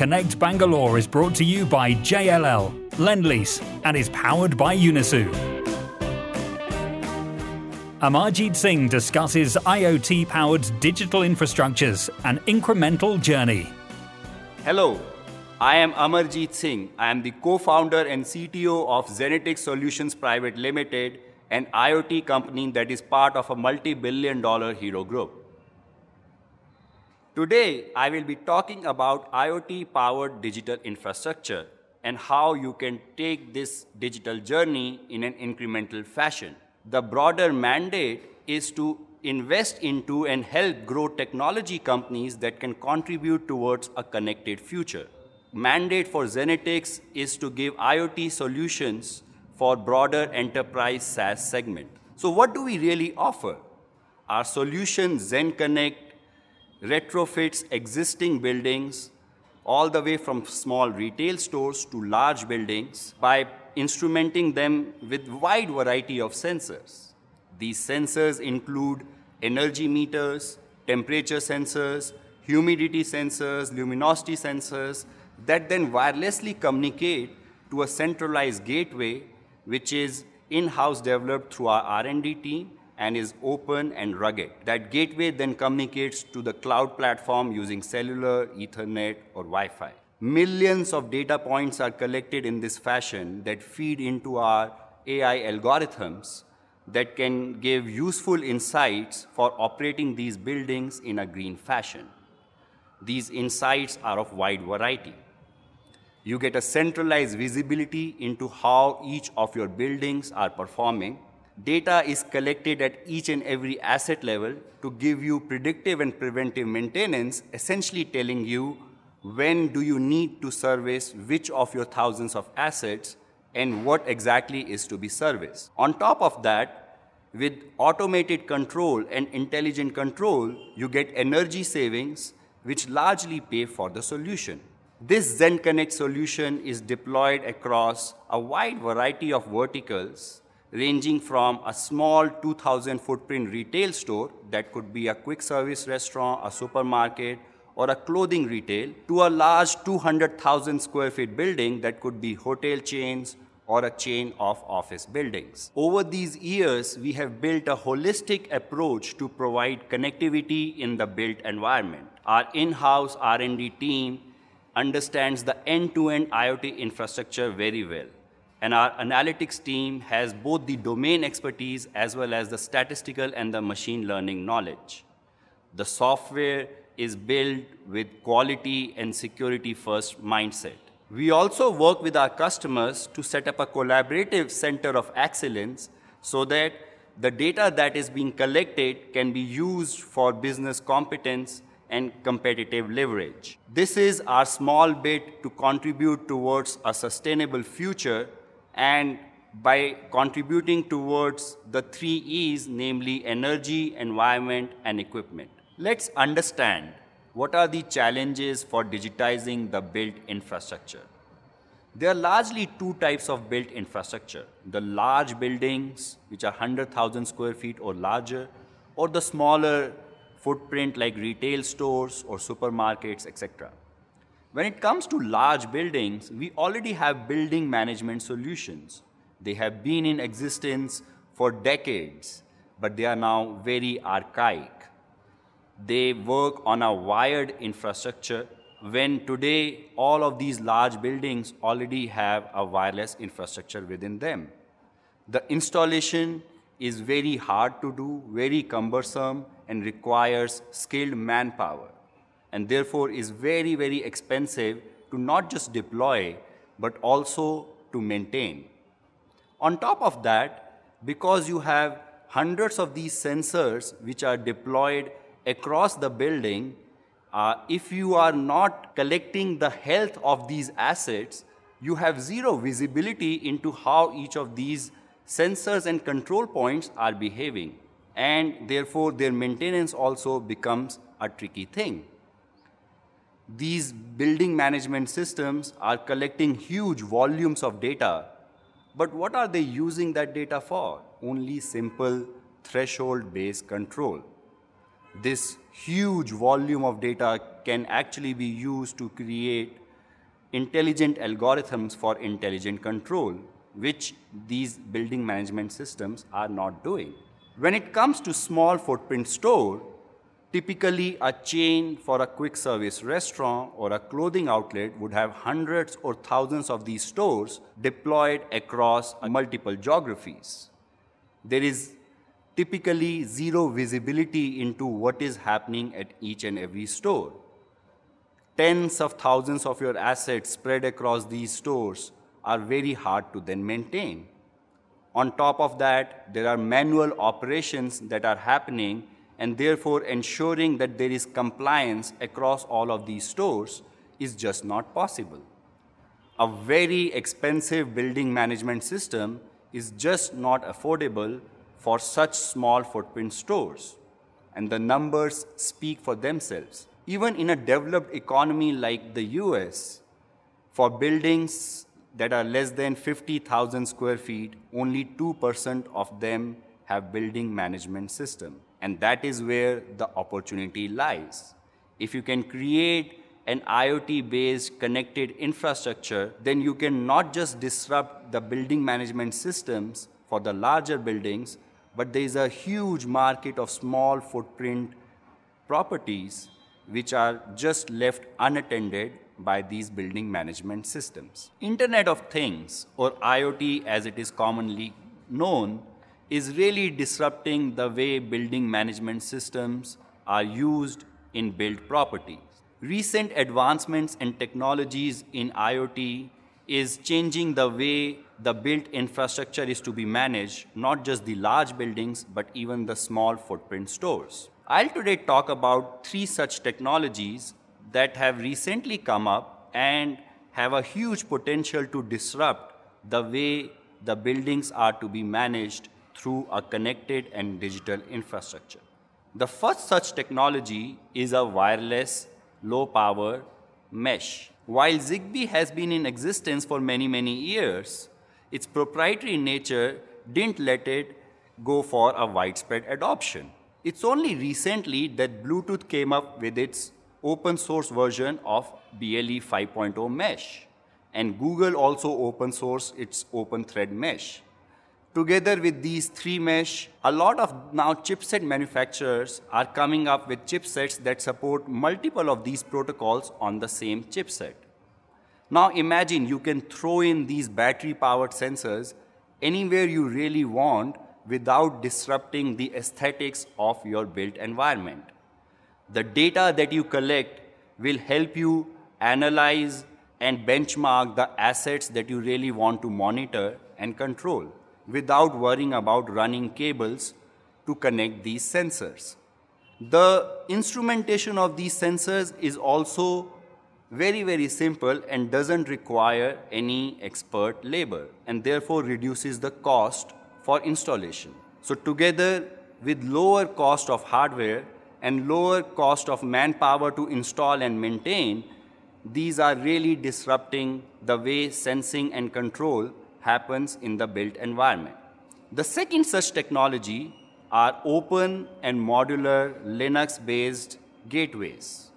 Connect Bangalore is brought to you by JLL, Lendlease, and is powered by Unisu. Amarjeet Singh discusses IoT powered digital infrastructures, an incremental journey. Hello, I am Amarjeet Singh. I am the co founder and CTO of Zenatix Solutions Private Limited, an IoT company that is part of a multi billion dollar hero group. Today, I will be talking about IoT powered digital infrastructure and how you can take this digital journey in an incremental fashion. The broader mandate is to invest into and help grow technology companies that can contribute towards a connected future. Mandate for Zenatix is to give IoT solutions for broader enterprise SaaS segment. So what do we really offer? Our solution Zen Connect retrofits existing buildings all the way from small retail stores to large buildings by instrumenting them with wide variety of sensors. These sensors include energy meters, temperature sensors, humidity sensors, luminosity sensors that then wirelessly communicate to a centralized gateway which is in-house developed through our R&D team and is open and rugged. That gateway then communicates to the cloud platform using cellular, Ethernet, or Wi-Fi. Millions of data points are collected in this fashion that feed into our AI algorithms that can give useful insights for operating these buildings in a green fashion. These insights are of wide variety. You get a centralized visibility into how each of your buildings are performing. Data is collected at each and every asset level to give you predictive and preventive maintenance, essentially telling you when do you need to service which of your thousands of assets and what exactly is to be serviced. On top of that, with automated control and intelligent control, you get energy savings which largely pay for the solution. This Zen Connect solution is deployed across a wide variety of verticals ranging from a small 2000 footprint retail store that could be a quick service restaurant, a supermarket, or a clothing retail to a large 200,000 square feet building that could be hotel chains or a chain of office buildings. Over these years, we have built a holistic approach to provide connectivity in the built environment. Our in-house R&D team understands the end-to-end IoT infrastructure very well. And our analytics team has both the domain expertise as well as the statistical and the machine learning knowledge. The software is built with quality and security first mindset. We also work with our customers to set up a collaborative center of excellence so that the data that is being collected can be used for business competence and competitive leverage. This is our small bit to contribute towards a sustainable future and by contributing towards the three E's, namely energy, environment, and equipment. Let's understand what are the challenges for digitizing the built infrastructure. There are largely two types of built infrastructure the large buildings, which are 100,000 square feet or larger, or the smaller footprint like retail stores or supermarkets, etc. When it comes to large buildings, we already have building management solutions. They have been in existence for decades, but they are now very archaic. They work on a wired infrastructure when today all of these large buildings already have a wireless infrastructure within them. The installation is very hard to do, very cumbersome, and requires skilled manpower, and therefore is very, very expensive to not just deploy, but also to maintain. On top of that, because you have hundreds of these sensors which are deployed across the building, uh, if you are not collecting the health of these assets, you have zero visibility into how each of these sensors and control points are behaving. And therefore, their maintenance also becomes a tricky thing. These building management systems are collecting huge volumes of data, but what are they using that data for? Only simple threshold based control this huge volume of data can actually be used to create intelligent algorithms for intelligent control, which these building management systems are not doing. When it comes to small footprint store, typically a chain for a quick service restaurant or a clothing outlet would have hundreds or thousands of these stores deployed across multiple geographies. There is typically zero visibility into what is happening at each and every store. Tens of thousands of your assets spread across these stores are very hard to then maintain. On top of that, there are manual operations that are happening and therefore ensuring that there is compliance across all of these stores is just not possible. A very expensive building management system is just not affordable for such small footprint stores. And the numbers speak for themselves. Even in a developed economy like the US, for buildings that are less than 50,000 square feet, only 2% of them have building management system. And that is where the opportunity lies. If you can create an IoT based connected infrastructure, then you can not just disrupt the building management systems for the larger buildings, but there is a huge market of small footprint properties which are just left unattended by these building management systems. Internet of Things, or IoT as it is commonly known, is really disrupting the way building management systems are used in built properties. Recent advancements and technologies in IoT is changing the way the built infrastructure is to be managed, not just the large buildings, but even the small footprint stores. I'll today talk about three such technologies that have recently come up and have a huge potential to disrupt the way the buildings are to be managed through a connected and digital infrastructure. The first such technology is a wireless low power mesh. While ZigBee has been in existence for many, many years, its proprietary nature didn't let it go for a widespread adoption. It's only recently that Bluetooth came up with its open source version of BLE 5.0 mesh, and Google also open sourced its Open Thread mesh. Together with these three mesh, a lot of now chipset manufacturers are coming up with chipsets that support multiple of these protocols on the same chipset. Now imagine you can throw in these battery powered sensors anywhere you really want without disrupting the aesthetics of your built environment. The data that you collect will help you analyze and benchmark the assets that you really want to monitor and control without worrying about running cables to connect these sensors. The instrumentation of these sensors is also very, very simple and doesn't require any expert labor and therefore reduces the cost for installation. So together with lower cost of hardware and lower cost of manpower to install and maintain, these are really disrupting the way sensing and control happens in the built environment. The second such technology are open and modular Linux-based gateways.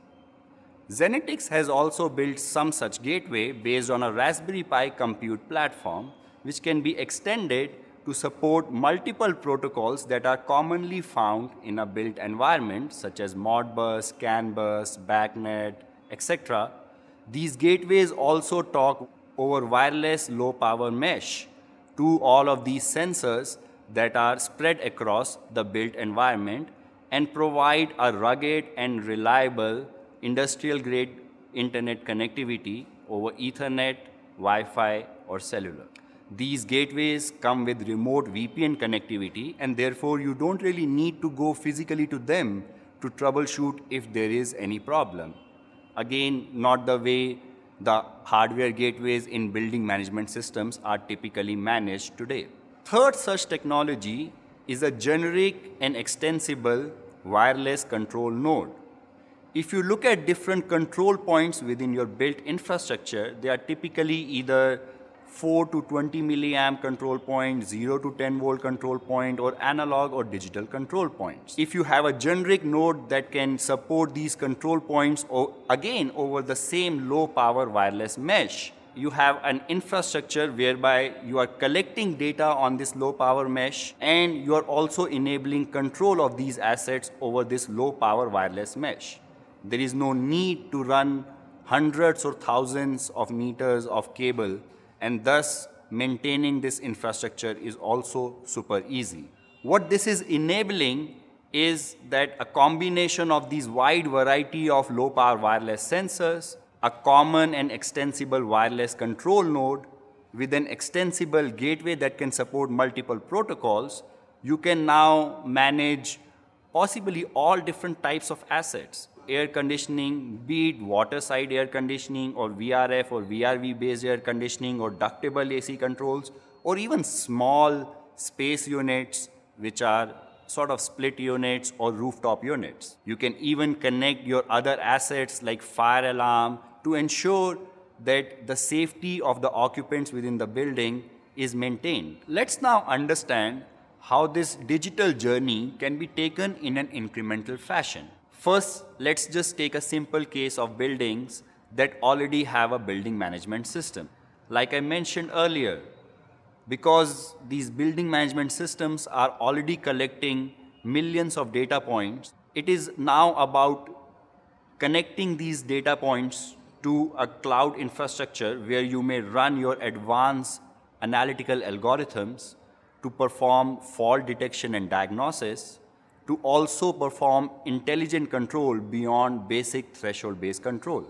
Zenatix has also built some such gateway based on a Raspberry Pi compute platform which can be extended to support multiple protocols that are commonly found in a built environment such as Modbus, CAN bus, BACnet, etc. These gateways also talk over wireless low power mesh to all of these sensors that are spread across the built environment and provide a rugged and reliable industrial grade internet connectivity over Ethernet, Wi Fi, or cellular. These gateways come with remote VPN connectivity, and therefore you don't really need to go physically to them to troubleshoot if there is any problem. Again, not the way the hardware gateways in building management systems are typically managed today. Third such technology is a generic and extensible wireless control node. If you look at different control points within your built infrastructure, they are typically either 4 to 20 milliamp control point, 0 to 10 volt control point, or analog or digital control points. If you have a generic node that can support these control points, or again over the same low power wireless mesh, you have an infrastructure whereby you are collecting data on this low power mesh and you are also enabling control of these assets over this low power wireless mesh. There is no need to run hundreds or thousands of meters of cable and thus maintaining this infrastructure is also super easy. What this is enabling is that a combination of these wide variety of low power wireless sensors, a common and extensible wireless control node with an extensible gateway that can support multiple protocols, you can now manage possibly all different types of assets air conditioning, be it water side air conditioning or VRF or VRV based air conditioning or ductable AC controls, or even small space units which are sort of split units or rooftop units. You can even connect your other assets like fire alarm to ensure that the safety of the occupants within the building is maintained. Let's now understand how this digital journey can be taken in an incremental fashion. First, let's just take a simple case of buildings that already have a building management system. Like I mentioned earlier, because these building management systems are already collecting millions of data points, it is now about connecting these data points to a cloud infrastructure where you may run your advanced analytical algorithms to perform fault detection and diagnosis to also perform intelligent control beyond basic threshold-based control.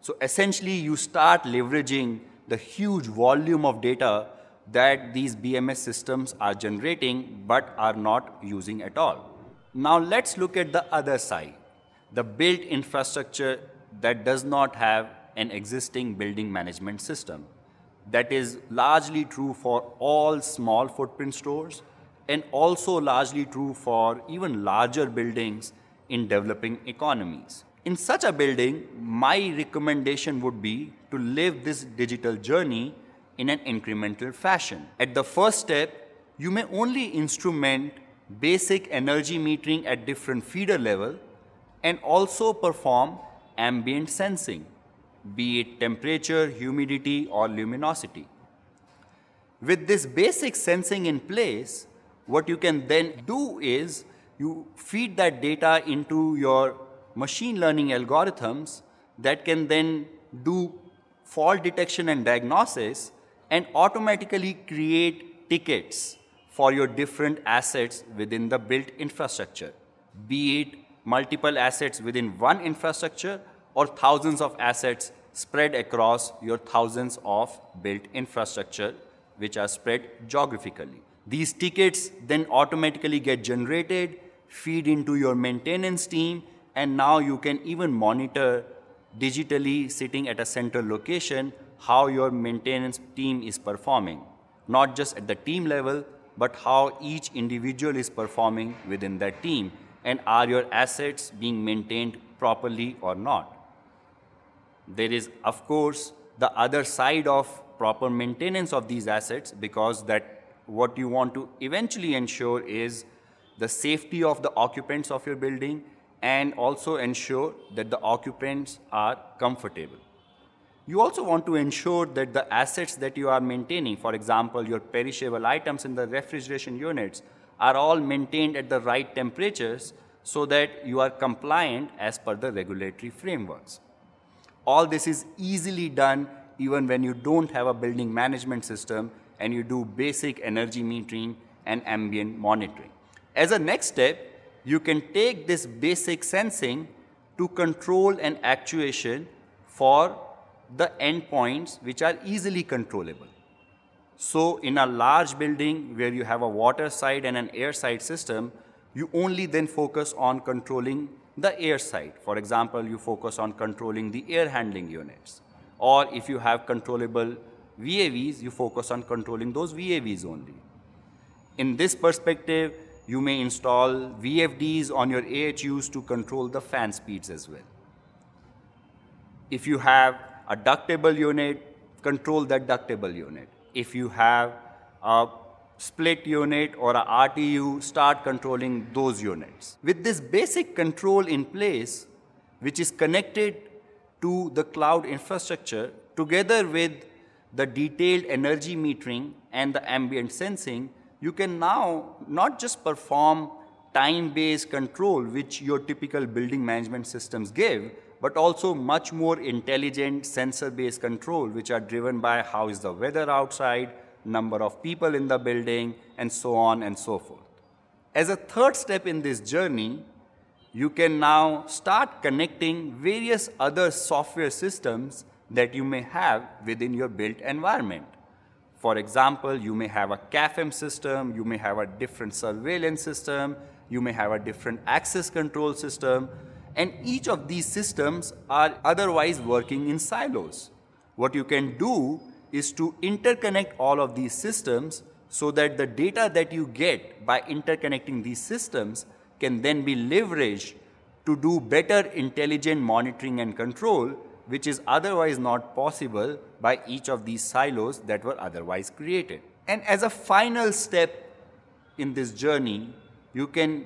So essentially, you start leveraging the huge volume of data that these BMS systems are generating but are not using at all. Now let's look at the other side, the built infrastructure that does not have an existing building management system. That is largely true for all small footprint stores and also largely true for even larger buildings in developing economies. In such a building, my recommendation would be to live this digital journey in an incremental fashion. At the first step, you may only instrument basic energy metering at different feeder level and also perform ambient sensing, be it temperature, humidity, or luminosity. With this basic sensing in place, what you can then do is you feed that data into your machine learning algorithms that can then do fault detection and diagnosis and automatically create tickets for your different assets within the built infrastructure, be it multiple assets within one infrastructure or thousands of assets spread across your thousands of built infrastructure which are spread geographically. These tickets then automatically get generated, feed into your maintenance team, and now you can even monitor digitally sitting at a central location how your maintenance team is performing, not just at the team level, but how each individual is performing within that team, and are your assets being maintained properly or not. There is, of course, the other side of proper maintenance of these assets because that what you want to eventually ensure is the safety of the occupants of your building and also ensure that the occupants are comfortable. You also want to ensure that the assets that you are maintaining, for example, your perishable items in the refrigeration units, are all maintained at the right temperatures so that you are compliant as per the regulatory frameworks. All this is easily done even when you don't have a building management system and you do basic energy metering and ambient monitoring. As a next step, you can take this basic sensing to control and actuation for the endpoints which are easily controllable. So in a large building where you have a water side and an air side system, you only then focus on controlling the air side. For example, you focus on controlling the air handling units. Or if you have controllable VAVs, you focus on controlling those VAVs only. In this perspective, you may install VFDs on your AHUs to control the fan speeds as well. If you have a ductable unit, control the ductable unit. If you have a split unit or a RTU, start controlling those units. With this basic control in place, which is connected to the cloud infrastructure, together with the detailed energy metering and the ambient sensing, you can now not just perform time-based control, which your typical building management systems give, but also much more intelligent sensor-based control, which are driven by how is the weather outside, number of people in the building, and so on and so forth. As a third step in this journey, you can now start connecting various other software systems that you may have within your built environment. For example, you may have a CAFM system, you may have a different surveillance system, you may have a different access control system, and each of these systems are otherwise working in silos. What you can do is to interconnect all of these systems so that the data that you get by interconnecting these systems can then be leveraged to do better intelligent monitoring and control, which is otherwise not possible by each of these silos that were otherwise created. And as a final step in this journey, you can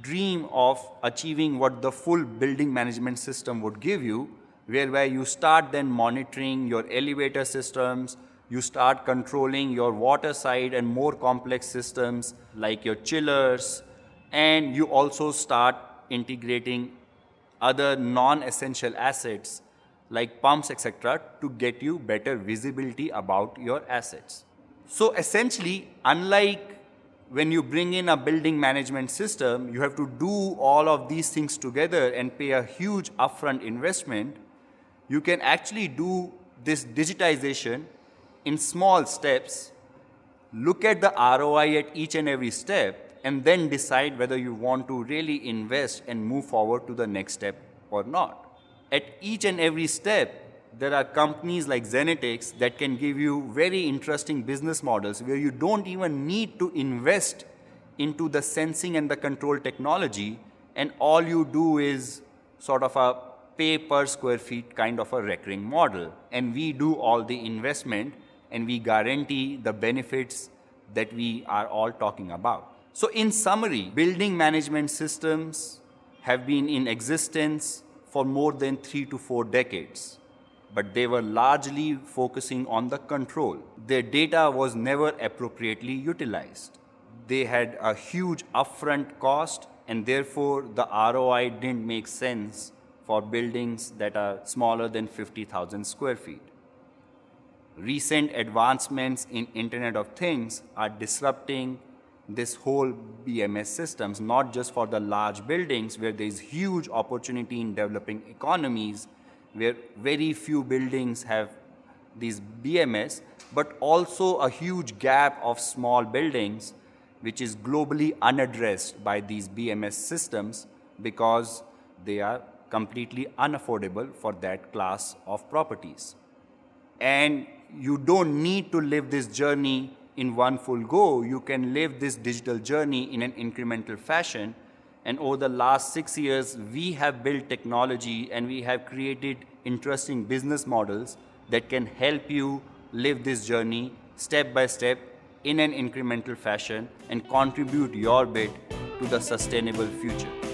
dream of achieving what the full building management system would give you, whereby you start then monitoring your elevator systems, you start controlling your water side and more complex systems like your chillers, and you also start integrating other non-essential assets like pumps, etc., to get you better visibility about your assets. So essentially, unlike when you bring in a building management system, you have to do all of these things together and pay a huge upfront investment. You can actually do this digitization in small steps, look at the ROI at each and every step, and then decide whether you want to really invest and move forward to the next step or not. At each and every step, there are companies like Zenatix that can give you very interesting business models where you don't even need to invest into the sensing and the control technology, and all you do is sort of a pay per square feet kind of a recurring model. And we do all the investment and we guarantee the benefits that we are all talking about. So, in summary, building management systems have been in existence for more than three to four decades but they were largely focusing on the control. Their data was never appropriately utilized. They had a huge upfront cost, and therefore the ROI didn't make sense for buildings that are smaller than 50,000 square feet. Recent advancements in Internet of Things are disrupting this whole BMS systems, not just for the large buildings where there is huge opportunity in developing economies, where very few buildings have these BMS, but also a huge gap of small buildings which is globally unaddressed by these BMS systems because they are completely unaffordable for that class of properties. And you don't need to live this journey in one full go. You can live this digital journey in an incremental fashion and over the last six years, we have built technology and we have created interesting business models that can help you live this journey step by step in an incremental fashion and contribute your bit to the sustainable future.